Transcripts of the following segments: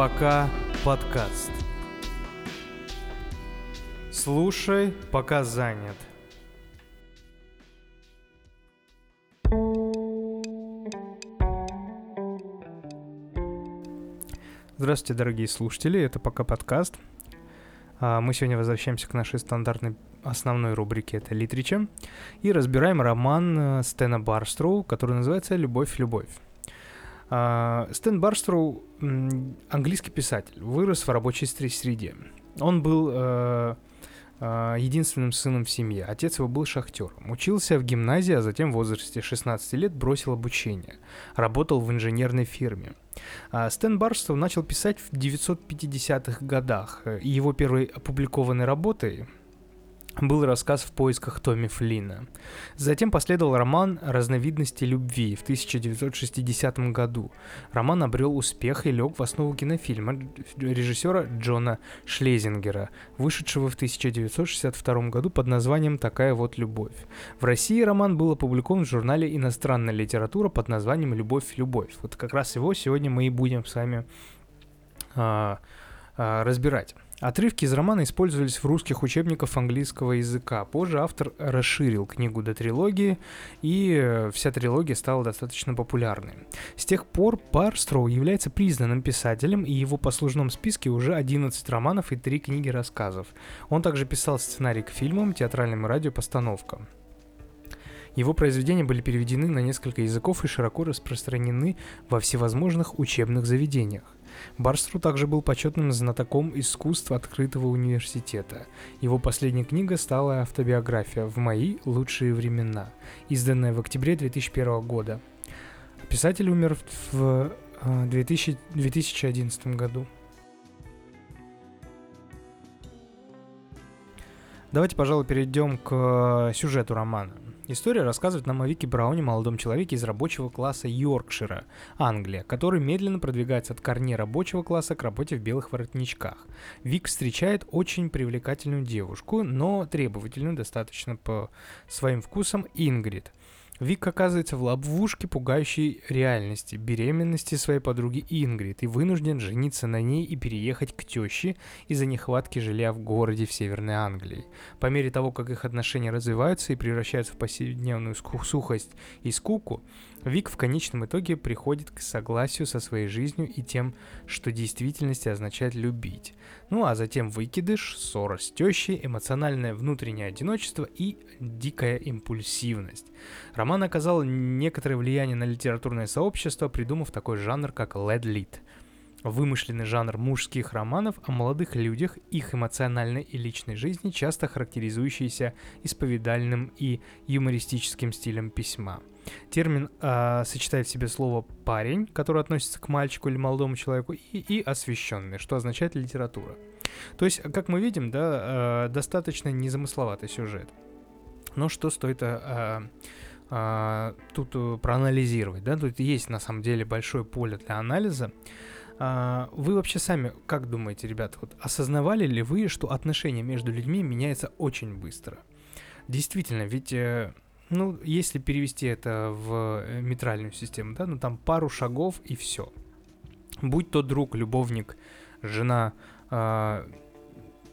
«Пока подкаст». Слушай, пока занят. Здравствуйте, дорогие слушатели, это «Пока подкаст». А, мы сегодня возвращаемся к нашей стандартной основной рубрике, это Литрича, и разбираем роман э, Стена Барстроу, который называется «Любовь, любовь». А, Стэн Барстроу английский писатель, вырос в рабочей среде. Он был э, э, единственным сыном в семье. Отец его был шахтером. Учился в гимназии, а затем в возрасте 16 лет бросил обучение. Работал в инженерной фирме. А Стэн Барстов начал писать в 950-х годах, и его первой опубликованной работой был рассказ «В поисках Томми Флина». Затем последовал роман «Разновидности любви» в 1960 году. Роман обрел успех и лег в основу кинофильма режиссера Джона Шлезингера, вышедшего в 1962 году под названием «Такая вот любовь». В России роман был опубликован в журнале «Иностранная литература» под названием «Любовь, любовь». Вот как раз его сегодня мы и будем с вами а, а, разбирать. Отрывки из романа использовались в русских учебниках английского языка. Позже автор расширил книгу до трилогии, и э, вся трилогия стала достаточно популярной. С тех пор Парстроу является признанным писателем, и его послужном списке уже 11 романов и 3 книги рассказов. Он также писал сценарий к фильмам, театральным и радиопостановкам. Его произведения были переведены на несколько языков и широко распространены во всевозможных учебных заведениях. Барстру также был почетным знатоком искусства открытого университета. Его последняя книга стала автобиография «В мои лучшие времена», изданная в октябре 2001 года. Писатель умер в 2000, э, 2011 году. Давайте, пожалуй, перейдем к сюжету романа. История рассказывает нам о Вике Брауне, молодом человеке из рабочего класса Йоркшира, Англия, который медленно продвигается от корней рабочего класса к работе в белых воротничках. Вик встречает очень привлекательную девушку, но требовательную достаточно по своим вкусам Ингрид – Вик оказывается в ловушке пугающей реальности, беременности своей подруги Ингрид и вынужден жениться на ней и переехать к теще из-за нехватки жилья в городе в Северной Англии. По мере того, как их отношения развиваются и превращаются в повседневную сухость и скуку, Вик в конечном итоге приходит к согласию со своей жизнью и тем, что действительности означает любить. Ну а затем выкидыш, ссора с тещей, эмоциональное внутреннее одиночество и дикая импульсивность. Роман оказал некоторое влияние на литературное сообщество, придумав такой жанр, как Lit – Вымышленный жанр мужских романов о молодых людях, их эмоциональной и личной жизни, часто характеризующийся исповедальным и юмористическим стилем письма. Термин э, сочетает в себе слово «парень», который относится к мальчику или молодому человеку, и, и «освещенный», что означает литература. То есть, как мы видим, да, э, достаточно незамысловатый сюжет. Но что стоит э, э, тут проанализировать, да, тут есть на самом деле большое поле для анализа. А, вы вообще сами, как думаете, ребята, вот осознавали ли вы, что отношения между людьми меняются очень быстро? Действительно, ведь, э, ну, если перевести это в э, метральную систему, да, ну там пару шагов и все. Будь то друг, любовник, жена, э,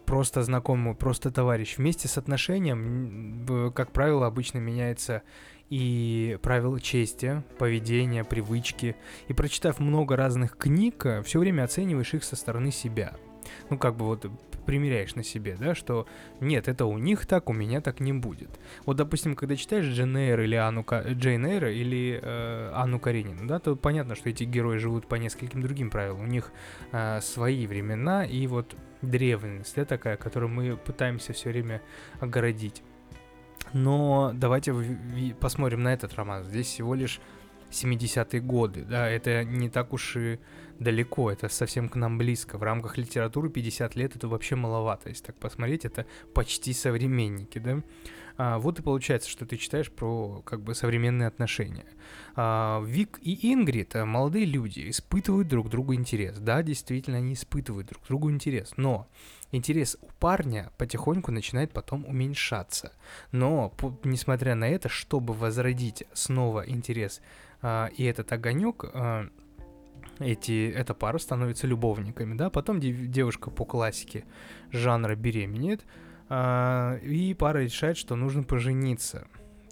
просто знакомый, просто товарищ. Вместе с отношением, как правило, обычно меняется и правила чести, поведения, привычки. И прочитав много разных книг, э, все время оцениваешь их со стороны себя. Ну, как бы вот примеряешь на себе, да, что нет, это у них так, у меня так не будет. Вот, допустим, когда читаешь Джейн Эйр или Анну, Джейн Эйр или э, Анну Каренину, да, то понятно, что эти герои живут по нескольким другим правилам. У них э, свои времена и вот древность, да, такая, которую мы пытаемся все время огородить. Но давайте посмотрим на этот роман. Здесь всего лишь 70-е годы, да, это не так уж и далеко, это совсем к нам близко. В рамках литературы 50 лет это вообще маловато, если так посмотреть, это почти современники, да. А, вот и получается, что ты читаешь про как бы современные отношения. А, Вик и Ингрид, а, молодые люди, испытывают друг другу интерес. Да, действительно, они испытывают друг другу интерес, но интерес у парня потихоньку начинает потом уменьшаться. Но, несмотря на это, чтобы возродить снова интерес а, и этот огонек, а, эти, эта пара становится любовниками, да, потом девушка по классике жанра беременеет, э, и пара решает, что нужно пожениться.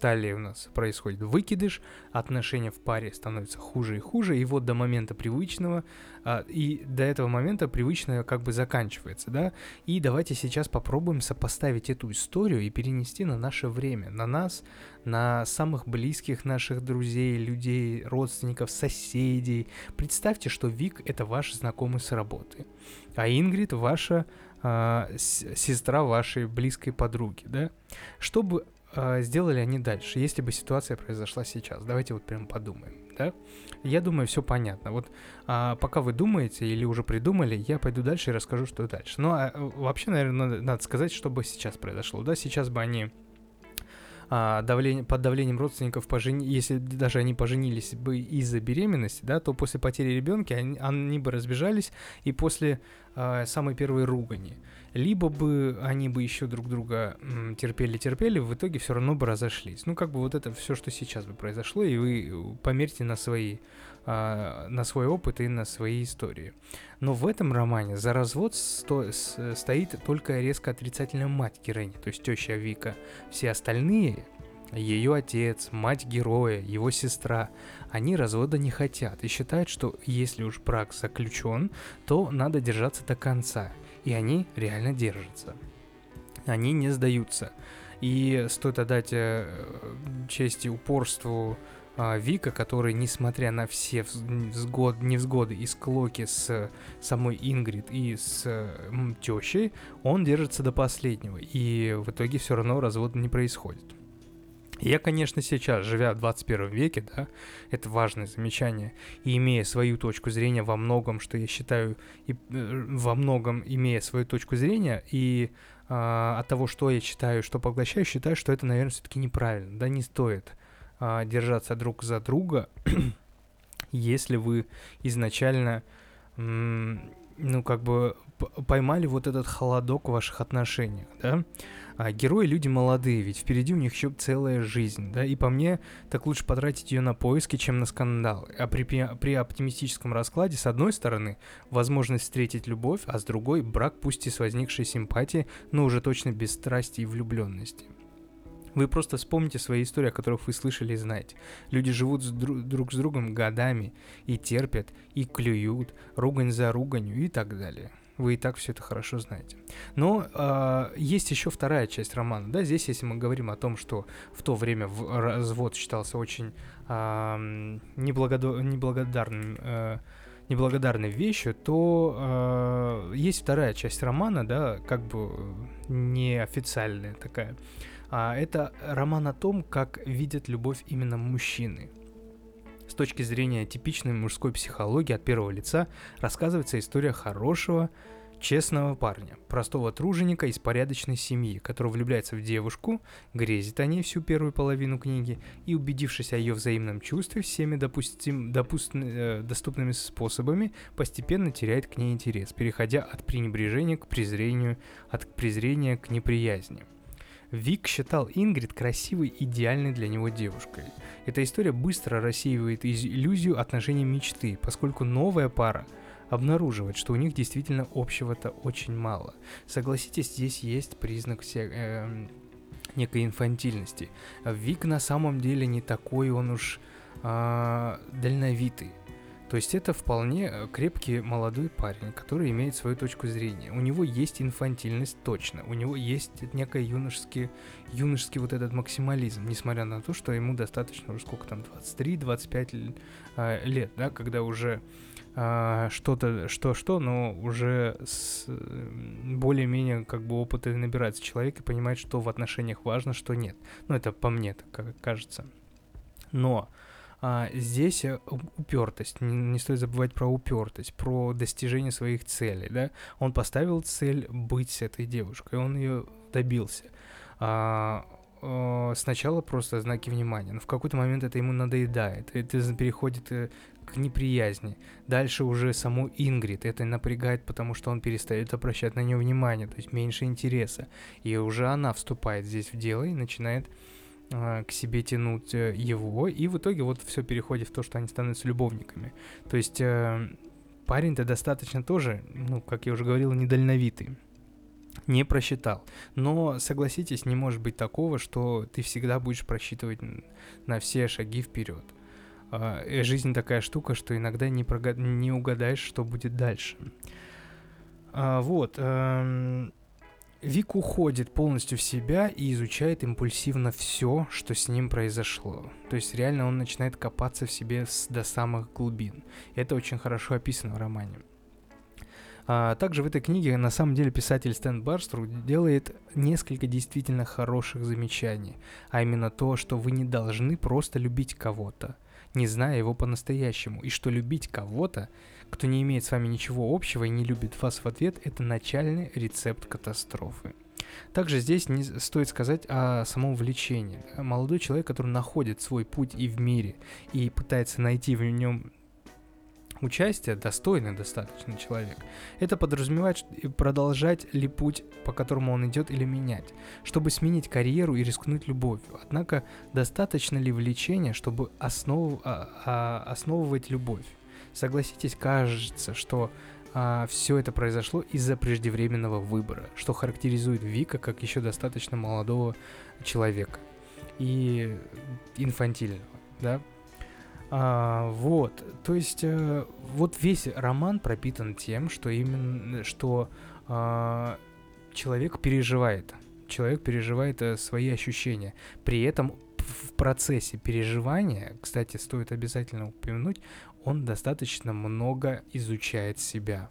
Далее у нас происходит выкидыш, отношения в паре становятся хуже и хуже, и вот до момента привычного, а, и до этого момента привычное как бы заканчивается, да, и давайте сейчас попробуем сопоставить эту историю и перенести на наше время, на нас, на самых близких наших друзей, людей, родственников, соседей. Представьте, что Вик — это ваш знакомый с работы, а Ингрид — ваша э, сестра вашей близкой подруги, да? Чтобы э, сделали они дальше, если бы ситуация произошла сейчас? Давайте вот прям подумаем, да? Я думаю, все понятно. Вот а, пока вы думаете или уже придумали, я пойду дальше и расскажу, что дальше. Ну, а вообще, наверное, надо, надо сказать, что бы сейчас произошло, да? Сейчас бы они а, давление, под давлением родственников, пожени, если даже они поженились бы из-за беременности, да, то после потери ребенка они, они бы разбежались и после а, самой первой ругани либо бы они бы еще друг друга терпели-терпели, в итоге все равно бы разошлись. Ну, как бы вот это все, что сейчас бы произошло, и вы э, померьте на свои, а, на свой опыт и на свои истории. Но в этом романе за развод сто, стоит только резко отрицательная мать героини, то есть теща Вика. Все остальные ее отец, мать героя, его сестра, они развода не хотят и считают, что если уж брак заключен, то надо держаться до конца и они реально держатся. Они не сдаются. И стоит отдать э, честь и упорству э, Вика, который, несмотря на все взгод, невзгоды и склоки с самой Ингрид и с тещей, он держится до последнего. И в итоге все равно развод не происходит. Я, конечно, сейчас, живя в 21 веке, да, это важное замечание, и имея свою точку зрения во многом, что я считаю, и, э, во многом имея свою точку зрения, и э, от того, что я читаю, что поглощаю, считаю, что это, наверное, все-таки неправильно, да, не стоит э, держаться друг за друга, если вы изначально, ну, как бы поймали вот этот холодок в ваших отношениях, да, а герои люди молодые, ведь впереди у них еще целая жизнь, да, и по мне, так лучше потратить ее на поиски, чем на скандал. А при, при оптимистическом раскладе, с одной стороны, возможность встретить любовь, а с другой, брак пусть и с возникшей симпатией, но уже точно без страсти и влюбленности. Вы просто вспомните свои истории, о которых вы слышали и знаете. Люди живут с друг, друг с другом годами и терпят, и клюют, ругань за руганью и так далее. Вы и так все это хорошо знаете. Но э, есть еще вторая часть романа. Да, здесь, если мы говорим о том, что в то время в развод считался очень э, неблагодо- неблагодарным. Э, неблагодарной вещью, то э, есть вторая часть романа, да, как бы неофициальная такая. А это роман о том, как видят любовь именно мужчины. С точки зрения типичной мужской психологии от первого лица рассказывается история хорошего, честного парня, простого труженика из порядочной семьи, который влюбляется в девушку, грезит о ней всю первую половину книги и, убедившись о ее взаимном чувстве всеми допустим, допуст, э, доступными способами, постепенно теряет к ней интерес, переходя от пренебрежения к презрению, от презрения к неприязни. Вик считал Ингрид красивой, идеальной для него девушкой. Эта история быстро рассеивает иллюзию отношений мечты, поскольку новая пара обнаруживает, что у них действительно общего-то очень мало. Согласитесь, здесь есть признак все, э, некой инфантильности. Вик на самом деле не такой он уж э, дальновитый. То есть это вполне э, крепкий молодой парень, который имеет свою точку зрения. У него есть инфантильность точно, у него есть некий юношеский, юношеский вот этот максимализм, несмотря на то, что ему достаточно уже сколько там, 23-25 э, лет, да, когда уже э, что-то, что-что, но уже с более-менее как бы опыта набирается человек и понимает, что в отношениях важно, что нет. Ну, это по мне так кажется. Но а, здесь э, упертость, не, не стоит забывать про упертость, про достижение своих целей, да. Он поставил цель быть с этой девушкой, он ее добился. А, а, сначала просто знаки внимания, но в какой-то момент это ему надоедает, это переходит э, к неприязни. Дальше уже саму Ингрид это напрягает, потому что он перестает обращать на нее внимание, то есть меньше интереса. И уже она вступает здесь в дело и начинает э, к себе тянуть э, его, и в итоге вот все переходит в то, что они становятся любовниками. То есть э, парень-то достаточно тоже, ну, как я уже говорил, недальновитый не просчитал. Но согласитесь, не может быть такого, что ты всегда будешь просчитывать на все шаги вперед. А, жизнь такая штука, что иногда не, прогад... не угадаешь, что будет дальше. А, вот. Вик уходит полностью в себя и изучает импульсивно все, что с ним произошло. То есть реально он начинает копаться в себе с, до самых глубин. Это очень хорошо описано в романе. А, также в этой книге на самом деле писатель Стэн Барстру делает несколько действительно хороших замечаний, а именно то, что вы не должны просто любить кого-то, не зная его по-настоящему, и что любить кого-то, кто не имеет с вами ничего общего и не любит вас в ответ, это начальный рецепт катастрофы. Также здесь не стоит сказать о самом влечении. Молодой человек, который находит свой путь и в мире, и пытается найти в нем участия достойный достаточно человек. Это подразумевает продолжать ли путь, по которому он идет, или менять, чтобы сменить карьеру и рискнуть любовью. Однако, достаточно ли влечения, чтобы основ, а, а, основывать любовь? Согласитесь, кажется, что а, все это произошло из-за преждевременного выбора, что характеризует Вика как еще достаточно молодого человека и инфантильного, да, а, вот, то есть э, вот весь роман пропитан тем, что именно, что а, человек переживает, человек переживает э, свои ощущения. При этом в процессе переживания, кстати, стоит обязательно упомянуть, он достаточно много изучает себя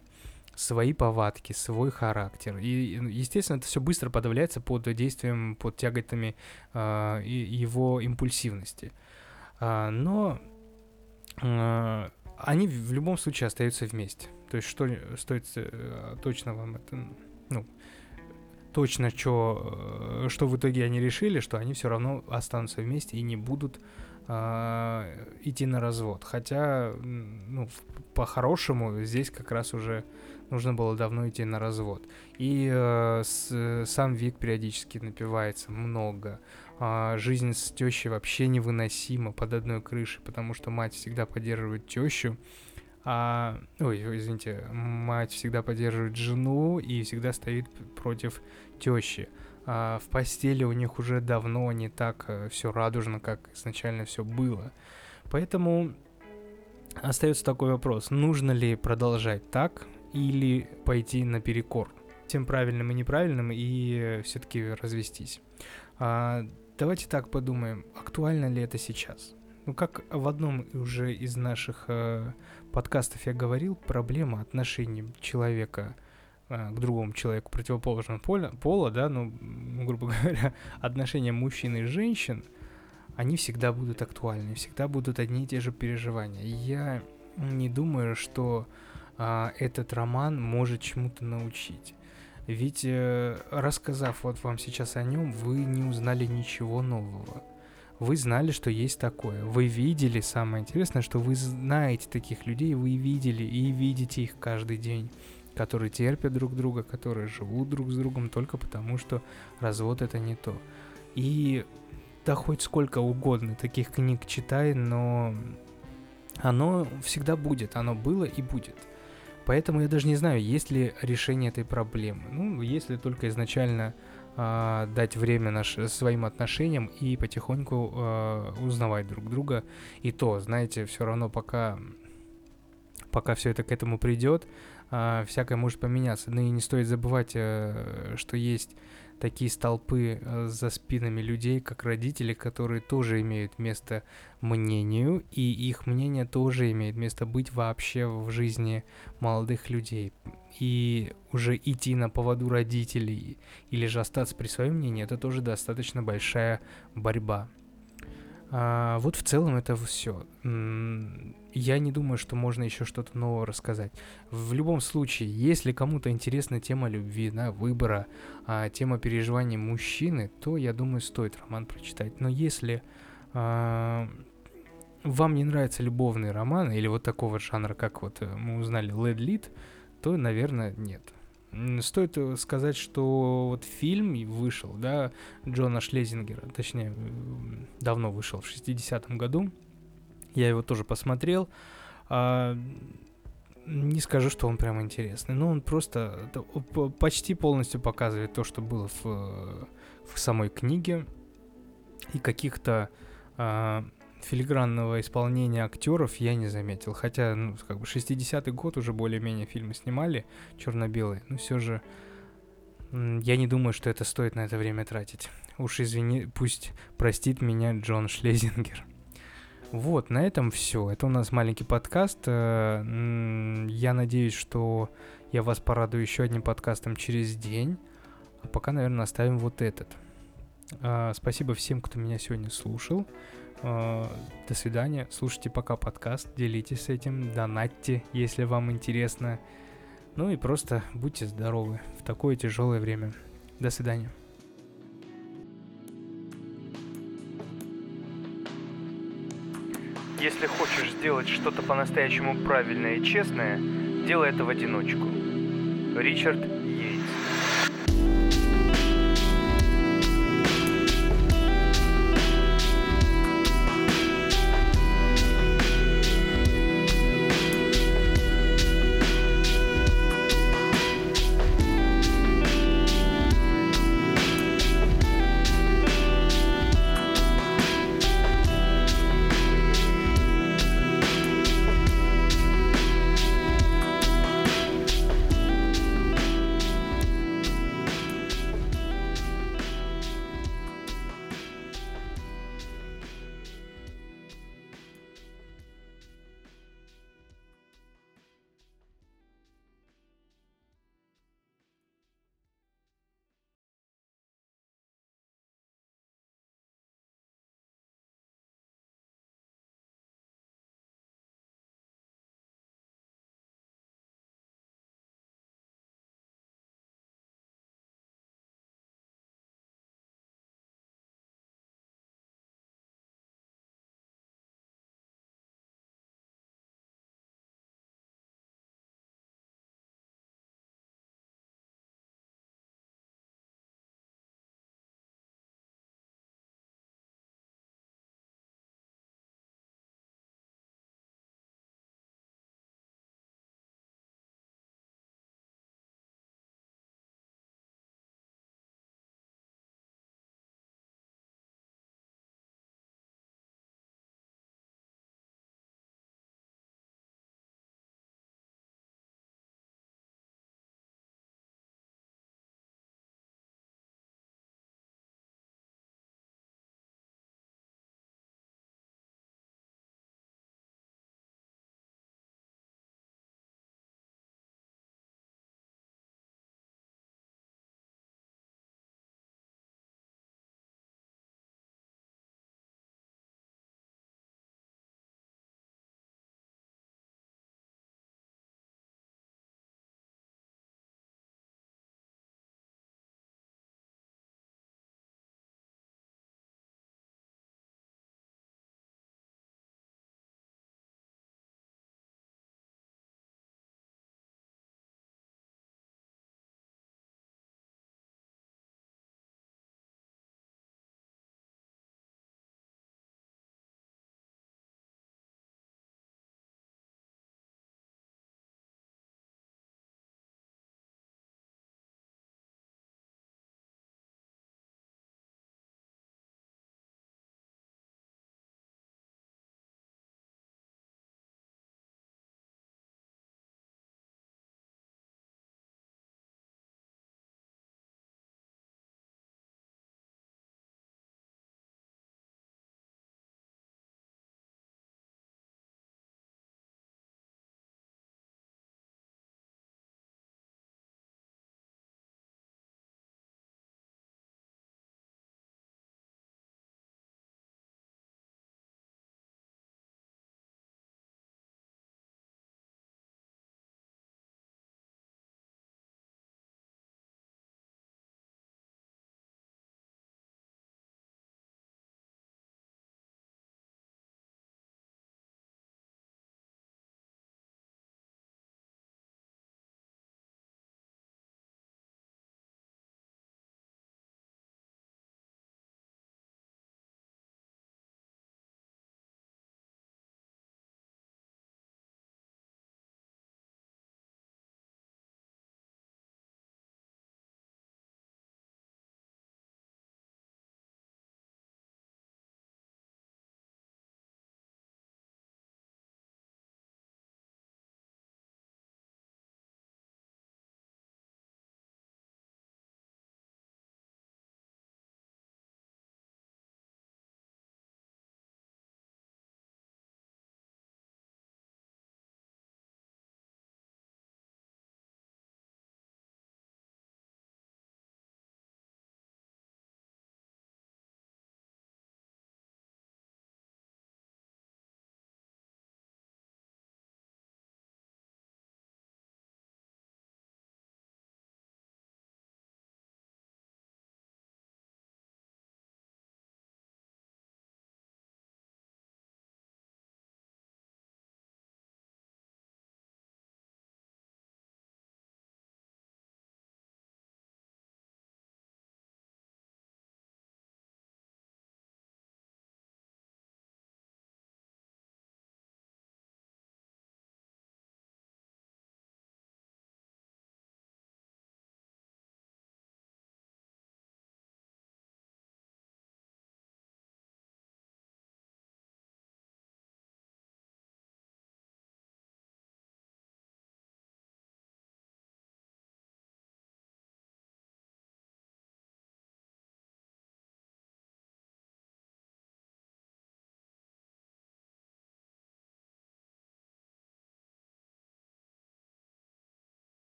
свои повадки, свой характер. И, естественно, это все быстро подавляется под действием, под тяготами э, его импульсивности. А, но а, они в любом случае остаются вместе. То есть что стоит э, точно вам это, ну, точно что, э, что в итоге они решили, что они все равно останутся вместе и не будут э, идти на развод. Хотя, ну, по-хорошему, здесь как раз уже нужно было давно идти на развод. И э, сам Вик периодически напивается много а, жизнь с тещей вообще невыносима под одной крышей, потому что мать всегда поддерживает тещу, а, ой, извините, мать всегда поддерживает жену и всегда стоит против тещи. А в постели у них уже давно не так э, все радужно, как изначально все было. Поэтому остается такой вопрос, нужно ли продолжать так или пойти наперекор тем правильным и неправильным и все-таки развестись. А, Давайте так подумаем, актуально ли это сейчас? Ну, как в одном уже из наших э, подкастов я говорил, проблема отношений человека к другому человеку противоположного поля, пола, да, ну, грубо говоря, отношения мужчин и женщин, они всегда будут актуальны, всегда будут одни и те же переживания. Я не думаю, что э, этот роман может чему-то научить. Ведь э, рассказав вот вам сейчас о нем, вы не узнали ничего нового. Вы знали, что есть такое. Вы видели, самое интересное, что вы знаете таких людей, вы видели и видите их каждый день, которые терпят друг друга, которые живут друг с другом только потому, что развод это не то. И да хоть сколько угодно таких книг читай, но оно всегда будет, оно было и будет. Поэтому я даже не знаю, есть ли решение этой проблемы. Ну, если только изначально э, дать время наш, своим отношениям и потихоньку э, узнавать друг друга. И то, знаете, все равно пока, пока все это к этому придет, э, всякое может поменяться. Но и не стоит забывать, э, что есть такие столпы э, за спинами людей, как родители, которые тоже имеют место мнению, и их мнение тоже имеет место быть вообще в жизни молодых людей. И уже идти на поводу родителей или же остаться при своем мнении, это тоже достаточно большая борьба. А, вот в целом это все. Я не думаю, что можно еще что-то новое рассказать. В любом случае, если кому-то интересна тема любви, да, выбора, а, тема переживаний мужчины, то я думаю, стоит роман прочитать. Но если а, вам не нравится любовный роман или вот такого жанра, как вот э, мы узнали Led Lead, то, наверное, нет. Стоит э, сказать, что вот фильм вышел, да, Джона Шлезингера, точнее, давно вышел, в 60-м году. Я его тоже посмотрел. А, не скажу, что он прям интересный, но он просто почти полностью показывает то, что было в, в самой книге, и каких-то а, филигранного исполнения актеров я не заметил. Хотя, ну, как бы 60-й год уже более-менее фильмы снимали черно-белые, но все же я не думаю, что это стоит на это время тратить. Уж извини, пусть простит меня Джон Шлезингер. Вот, на этом все. Это у нас маленький подкаст. Э, я надеюсь, что я вас порадую еще одним подкастом через день. А пока, наверное, оставим вот этот. А, спасибо всем, кто меня сегодня слушал. А, до свидания. Слушайте пока подкаст, делитесь этим, донатьте, если вам интересно. Ну и просто будьте здоровы в такое тяжелое время. До свидания. Если хочешь сделать что-то по-настоящему правильное и честное, делай это в одиночку. Ричард